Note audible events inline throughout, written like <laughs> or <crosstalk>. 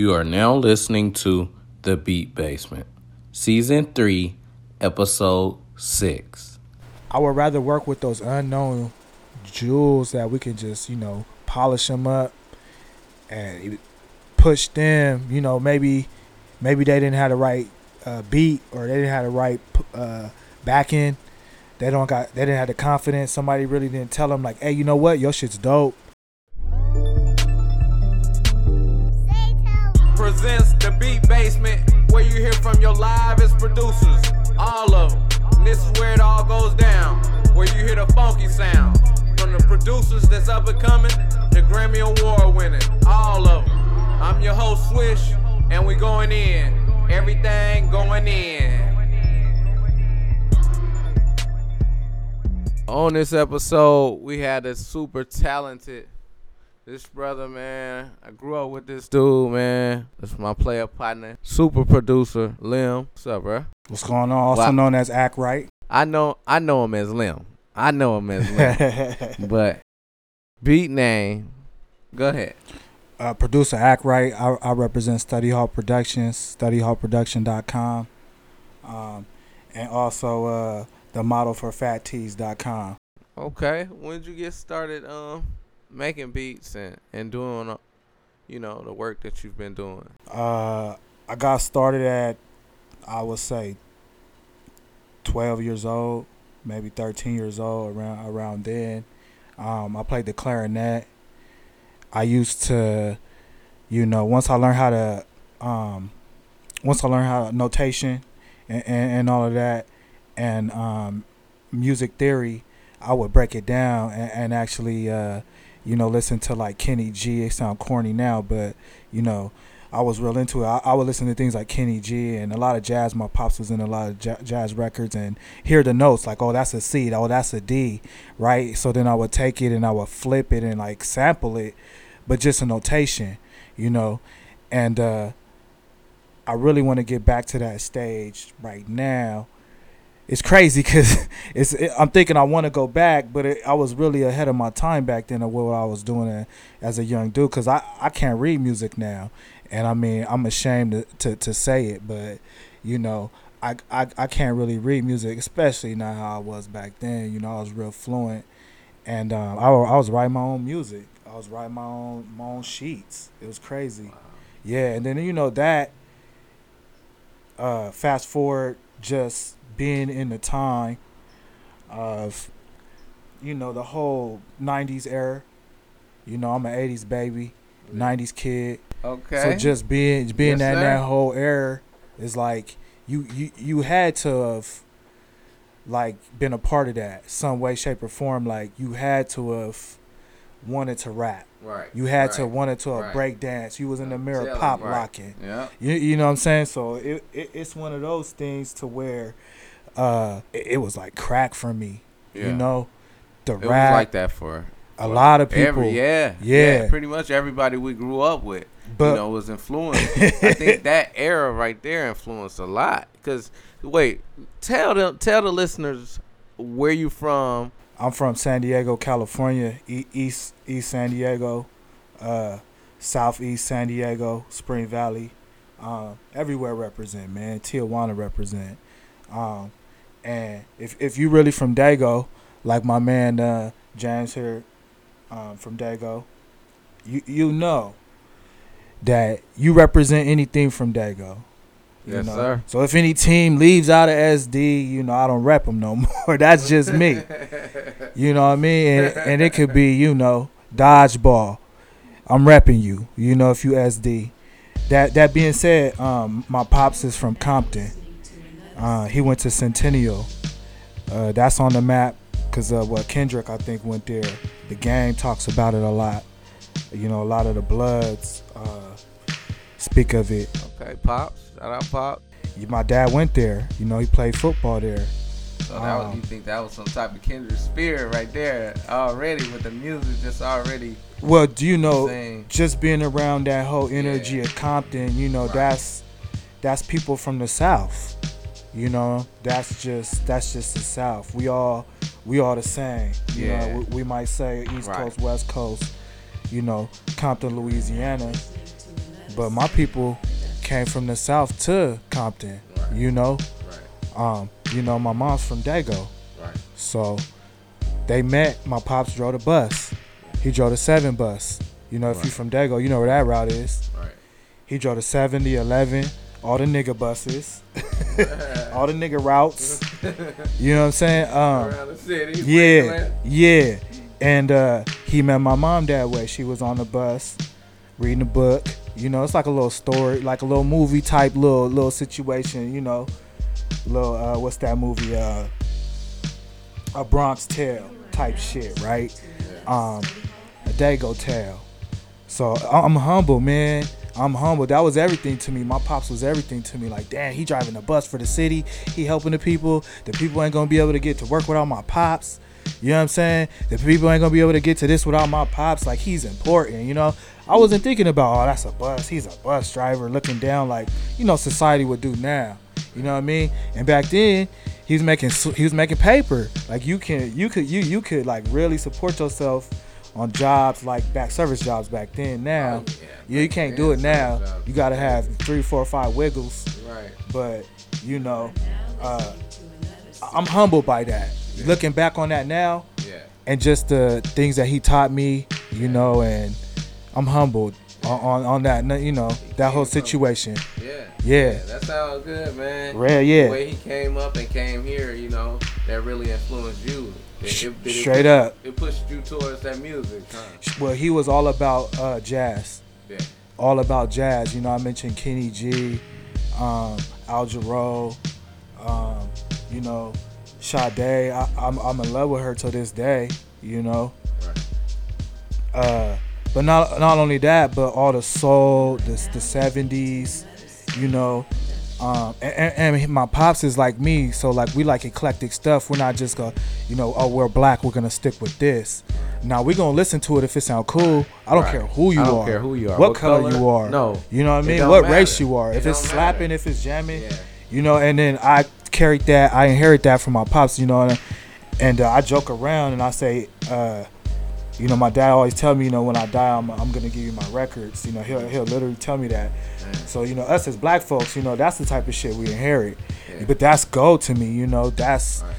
You are now listening to The Beat Basement, Season 3, Episode 6. I would rather work with those unknown jewels that we can just, you know, polish them up and push them. You know, maybe maybe they didn't have the right uh, beat or they didn't have the right uh, back. They don't got they didn't have the confidence. Somebody really didn't tell them like, hey, you know what, your shit's dope. Basement, where you hear from your livest producers, all of them. And this is where it all goes down, where you hear the funky sound from the producers that's up and coming, the Grammy Award winning, all of them. I'm your host Swish, and we going in. Everything going in. On this episode, we had a super talented this brother, man. I grew up with this dude, man. This is my player partner, super producer, Lim. What's up, bro? What's going on? Also Wow. known as Act Right. I know, I know him as Lim. I know him as Lim, <laughs> but beat name. Go ahead. uh, producer Act Right. I, I represent Study Hall Productions, studyhallproduction.com, um, and also uh, the model for fattees.com. Okay, when did you get started um making beats and and doing uh, you know the work that you've been doing? Uh, I got started at, I would say, 12 years old, maybe 13 years old, around around then. Um, I played the clarinet. I used to, you know, once I learned how to, um, once I learned how notation and, and, and all of that, and um, music theory, I would break it down and, and actually, uh, you know, listen to like Kenny G. It sound corny now, but you know, I was real into it. I, I would listen to things like Kenny G and a lot of jazz. My pops was in a lot of ja- jazz records and hear the notes like, oh, that's a C, oh, that's a D, right? So then I would take it and I would flip it and like sample it, but just a notation, you know. And uh, I really want to get back to that stage right now. It's crazy because <laughs> it's. It, I'm thinking I want to go back, but it, I was really ahead of my time back then of what I was doing as a young dude. Because I, I can't read music now, and I mean I'm ashamed to, to, to say it, but you know I, I I can't really read music, especially not how I was back then. You know I was real fluent, and um, I, I was writing my own music. I was writing my own my own sheets. It was crazy. Yeah, and then you know that. Uh, fast forward, just being in the time of, you know, the whole '90s era. You know, I'm an '80s baby, '90s kid. Okay. So just being being Yes, that sir. that whole era is like you you you had to have like been a part of that some way, shape, or form. Like you had to have wanted to rap. Right. You had to right. wanted to right. break dance. You was in the mirror telling pop right. locking. Yeah. You, you know what I'm saying? So it, it it's one of those things to where uh it, it was like crack for me. Yeah. You know, the It was rap. like that for a lot of people. Every, yeah, Yeah. Pretty much everybody we grew up with, But- you know, was influenced. <laughs> I think that era right there influenced a lot. Cause wait, tell them, tell the listeners where you from. I'm from San Diego, California, East East San Diego, uh, Southeast San Diego, Spring Valley, um, everywhere represent, man. Tijuana represent, um, and if if you really from Dago, like my man uh, James here, um, from Dago, you you know that you represent anything from Dago. You Yes, know? sir. So if any team leaves out of SD, you know I don't rep them no <laughs> more. That's just me. <laughs> You know what I mean? And, and it could be, you know, dodgeball. I'm repping you. You know, if you SD. That that being said, um, my pops is from Compton. Uh, he went to Centennial. Uh, that's on the map because uh, what Kendrick I think went there. The gang talks about it a lot. You know, a lot of the Bloods uh, speak of it. Okay, pops. Shout out, pop. My dad went there. You know, he played football there. So that was, Um, you think that was some type of kindred spirit right there already with the music just already Well, do you know? saying. just being around that whole energy Yeah. of Compton, you know, Right. that's that's people from the South. You know, that's just that's just the South. We all we all the same. You Yeah. know, we, we might say East Right. Coast, West Coast. You know, Compton, Louisiana. But my people came from the south to Compton. Right. You know, Right. um, you know, my mom's from Dago, Right. so they met. My pops drove the bus. He drove the seven bus. You know, if you Right. from Dago, you know where that route is. Right. He drove the seven, the 11, all the nigga buses, <laughs> all the nigga routes. <laughs> You know what I'm saying? Um, Around the city. yeah, yeah. And uh, he met my mom that way. She was on the bus reading a book. You know, it's like a little story, like a little movie type little little situation. You know, little uh, what's that movie? Uh, a Bronx Tale type shit, right? Um, a Dago Tale. So I'm humble, man. I'm humble. That was everything to me. My pops was everything to me. Like, damn, he driving the bus for the city. He helping the people. The people ain't gonna be able to get to work without my pops. You know what I'm saying? The people ain't gonna be able to get to this without my pops. Like, he's important. You know, I wasn't thinking about, oh, that's a bus. He's a bus driver, looking down like you know society would do now. You know what I mean? And back then, he was making he was making paper. Like you can you could you you could like really support yourself on jobs like back service jobs back then. Now, Oh, yeah. yeah, you can't do it now. You gotta have three, four, five wiggles. Right. But you know, uh, I'm humbled by that. Looking back on that now, Yeah. and just the things that he taught me, you know, and I'm humbled on on, on that. You know, that whole situation. Yeah. Yeah. That sounds good, man. Rare, yeah. The way he came up and came here, you know, that really influenced you. It, it- it Straight up. It pushed you towards that music, huh? Well, he was all about uh, jazz. Yeah. all about jazz. You know, I mentioned Kenny G, um, Al Jarreau, um, you know, Sade. I, I'm, I'm in love with her to this day. You know, Right. uh, but not not only that, but all the soul, the the seventies. You know, um, and, and, and my pops is like me, so like we like eclectic stuff. We're not just gonna, you know, oh we're black, we're gonna stick with this. Now we gonna listen to it if it sound cool. I don't Right. care who you I don't are. care who you are. What, What color, color? you are. No. You know what I mean? What matter. race you are. It If it's don't slapping, if it's jamming, Yeah. you know. And then I carried that. I inherit that from my pops. You know, and, and uh, I joke around and I say, uh, you know, my dad always tell me, you know, when I die, I'm, I'm gonna give you my records. You know, he'll he'll literally tell me that. So you know, us as black folks, you know, that's the type of shit we inherit. Yeah. But that's gold to me. You know, that's Right.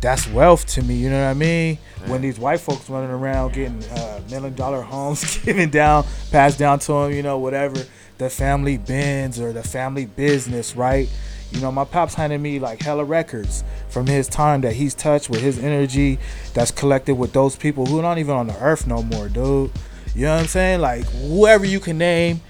that's wealth to me. You know what I mean? When these white folks running around getting uh, million dollar homes <laughs> given down, passed down to them, you know, whatever the family Benz or the family business, right? You know, my pops handed me like hella records from his time that he's touched with his energy that's collected with those people who aren't even on the earth no more, dude. You know what I'm saying? Like whoever you can name,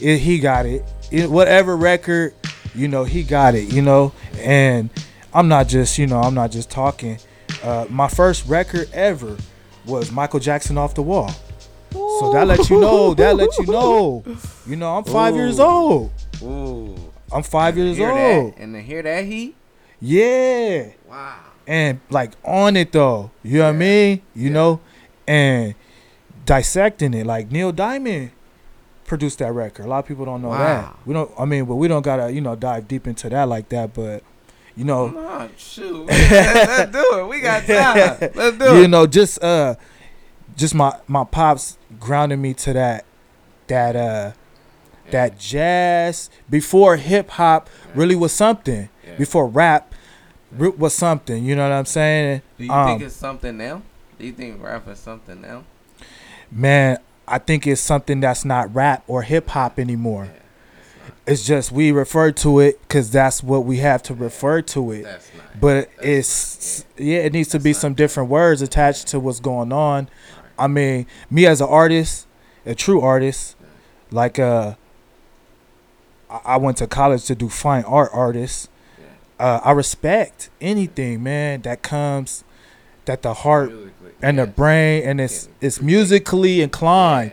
it, he got it. It- Whatever record, you know, he got it. You know, and I'm not just, you know, I'm not just talking. Uh, my first record ever was Michael Jackson off the wall. So that lets you know. That lets you know. You know, I'm five years old. Ooh. I'm five years old. That, and to hear that heat, Yeah. wow. and like on it though. You know what I mean? You Yeah. know, and dissecting it. Like Neil Diamond produced that record. A lot of people don't know that. We don't. I mean, but we don't gotta you know dive deep into that like that. But you know, No, shoot. Let's, <laughs> let's do it. We got time. Let's do <laughs> you it. You know, just uh, just my my pops grounded me to that that uh that jazz before hip hop really was something. Yeah. Before rap was something. You know what I'm saying? Do you Um, think it's something now? Do you think rap is something now? man, I think it's something that's not rap or hip hop anymore. Yeah, It's just we refer to it because that's what we have to refer to it. But that's it's not yeah, it needs to That's be some different words attached to what's going on. Right. I mean, me as an artist, a true artist, like uh, I went to college to do fine art artists. Uh, I respect anything, man, that comes that the heart and the brain and it's it's musically inclined.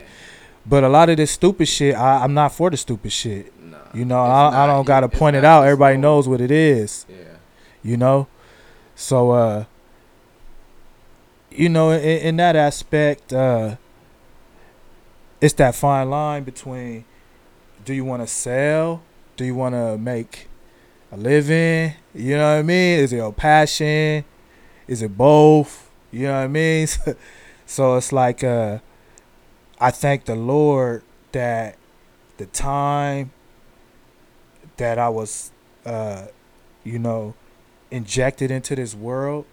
But a lot of this stupid shit, I, I'm not for the stupid shit. Nah, You know, I, I don't gotta point it out. Everybody knows what it is. Yeah. You know, so uh, you know, in, in that aspect, uh, it's that fine line between do you want to sell, do you want to make a living? You know what I mean? Is it your passion? Is it both? You know what I mean? <laughs> so it's like uh, I thank the Lord that the time that I was, uh, you know, injected into this world.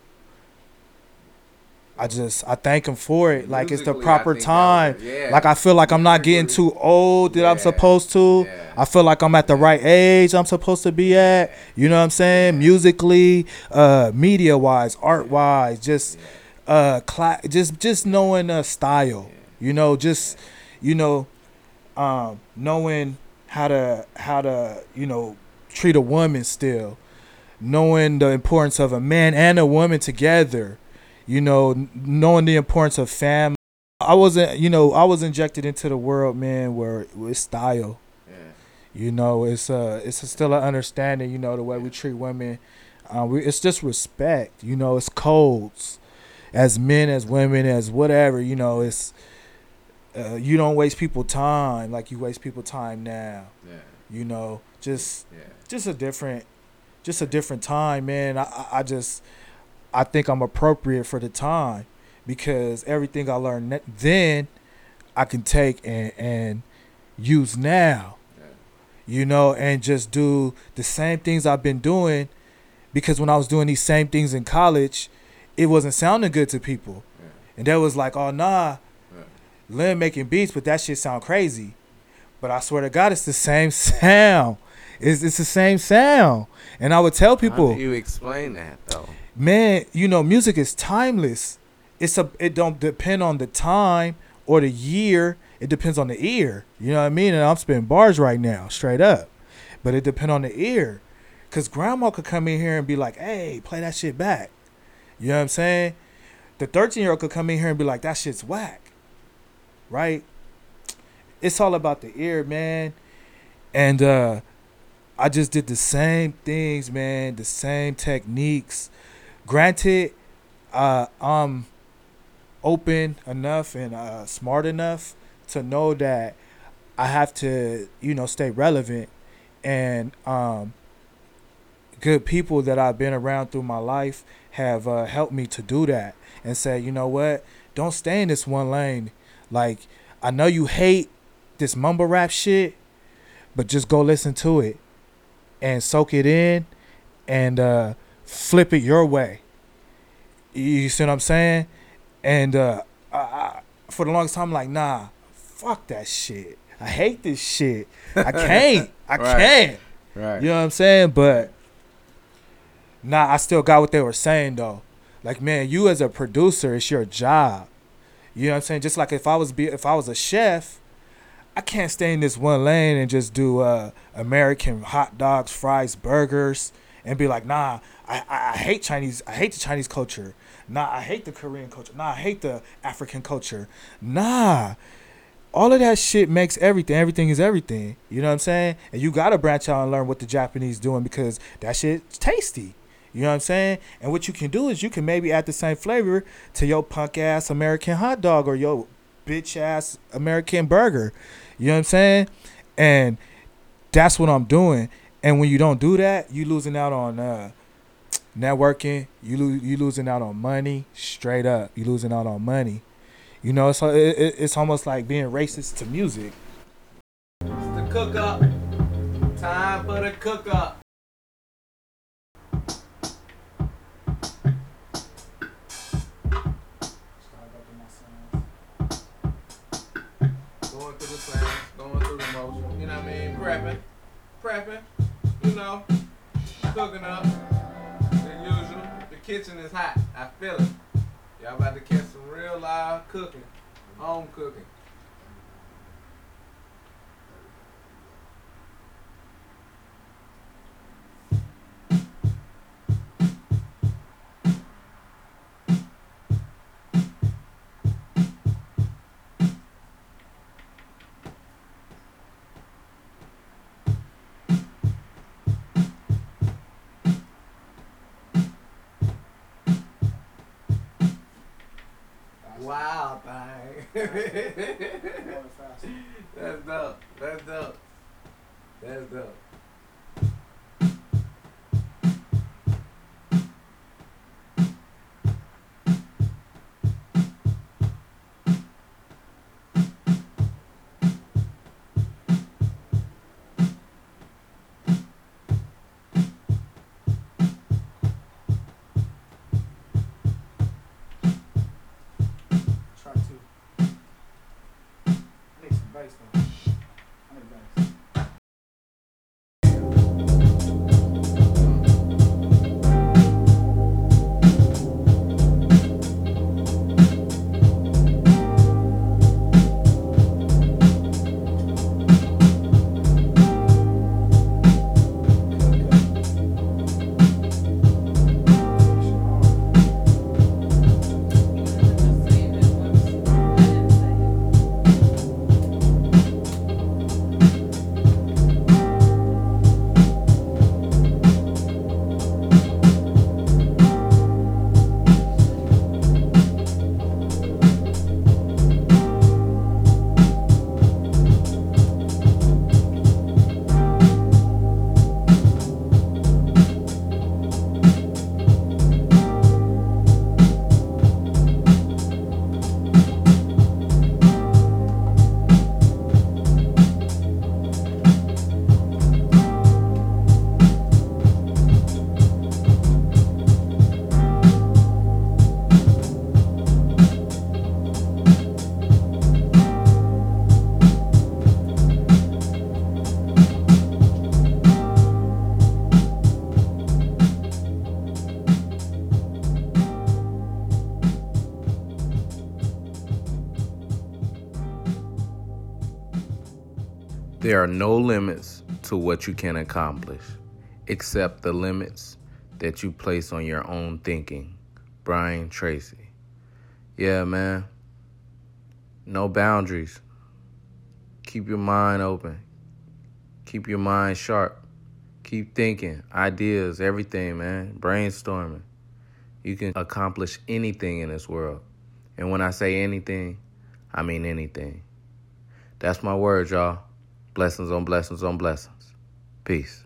I just I thank him for it. Like it's the proper time. was- yeah. Like I feel like I'm not getting too old that I'm supposed to. Yeah. I feel like I'm at the right age I'm supposed to be at. You know what I'm saying? Musically, uh, media wise, art wise, just uh, cla- just just knowing uh, style. You know, just you know, um, knowing how to how to you know treat a woman still, knowing the importance of a man and a woman together. You know, knowing the importance of family. I wasn't, you know, I was injected into the world, man, where with style. Yeah. You know, it's uh it's still an understanding. You know, the way we treat women. Uh, we, it's just respect. You know, it's codes, as men, as women, as whatever. You know, it's uh, you don't waste people time like you waste people time now. Yeah. You know, just Yeah. just a different, just a different time, man. I I, I just I think I'm appropriate for the time because everything I learned then I can take and and use now Yeah. you know, and just do the same things I've been doing because when I was doing these same things in college, it wasn't sounding good to people. Yeah. And that was like, oh nah, Yeah. Lynn making beats, but that shit sound crazy. But I swear to God, it's the same sound. It's, it's the same sound. And I would tell people, How do you explain that though? Man, you know, music is timeless. It's a it don't depend on the time or the year. It depends on the ear. You know what I mean? And I'm spitting bars right now, straight up. But it depend on the ear. Cause grandma could come in here and be like, hey, play that shit back. You know what I'm saying? The 13 year old could come in here and be like, that shit's whack. Right? It's all about the ear, man. And uh I just did the same things, man, the same techniques. Granted, uh, I'm open enough and uh, smart enough to know that I have to, you know, stay relevant. And um, good people that I've been around through my life have uh, helped me to do that and say, you know what, don't stay in this one lane. Like, I know you hate this mumble rap shit, but just go listen to it and soak it in and uh, flip it your way. You see what I'm saying? And uh, I, I, for the longest time, I'm like, nah, fuck that shit. I hate this shit. I <laughs> can't. I Right. can't. Right. You know what I'm saying? But nah, I still got what they were saying though. Like, man, you as a producer, it's your job. You know what I'm saying? Just like if I was be if I was a chef, I can't stay in this one lane and just do uh, American hot dogs, fries, burgers, and be like, nah, I, I, I hate Chinese. I hate the Chinese culture. Nah, I hate the Korean culture. Nah, I hate the African culture. Nah, all of that shit makes everything. Everything is everything. You know what I'm saying? And you gotta branch out and learn what the Japanese doing because that shit's tasty. You know what I'm saying? And what you can do is you can maybe add the same flavor to your punk ass American hot dog or your bitch ass American burger. You know what I'm saying? And that's what I'm doing. And when you don't do that, you losing out on uh, networking. You lo- you losing out on money. Straight up, you losing out on money. You know, so it, it, it's almost like being racist to music. It's the cook up. Time for the cook up. Going through the sounds, going through the motion. You know what I mean? Prepping, prepping. You know, cooking up. The usual. The kitchen is hot. I feel it. Y'all about to catch some real live cooking, home cooking. Wow, thing. <laughs> That's dope. That's dope. That's dope. Christ. There are no limits to what you can accomplish, except the limits that you place on your own thinking. Brian Tracy. Yeah, man. No boundaries. Keep your mind open. Keep your mind sharp. Keep thinking, ideas, everything, man. Brainstorming. You can accomplish anything in this world. And when I say anything, I mean anything. That's my word, y'all. Blessings on blessings on blessings. Peace.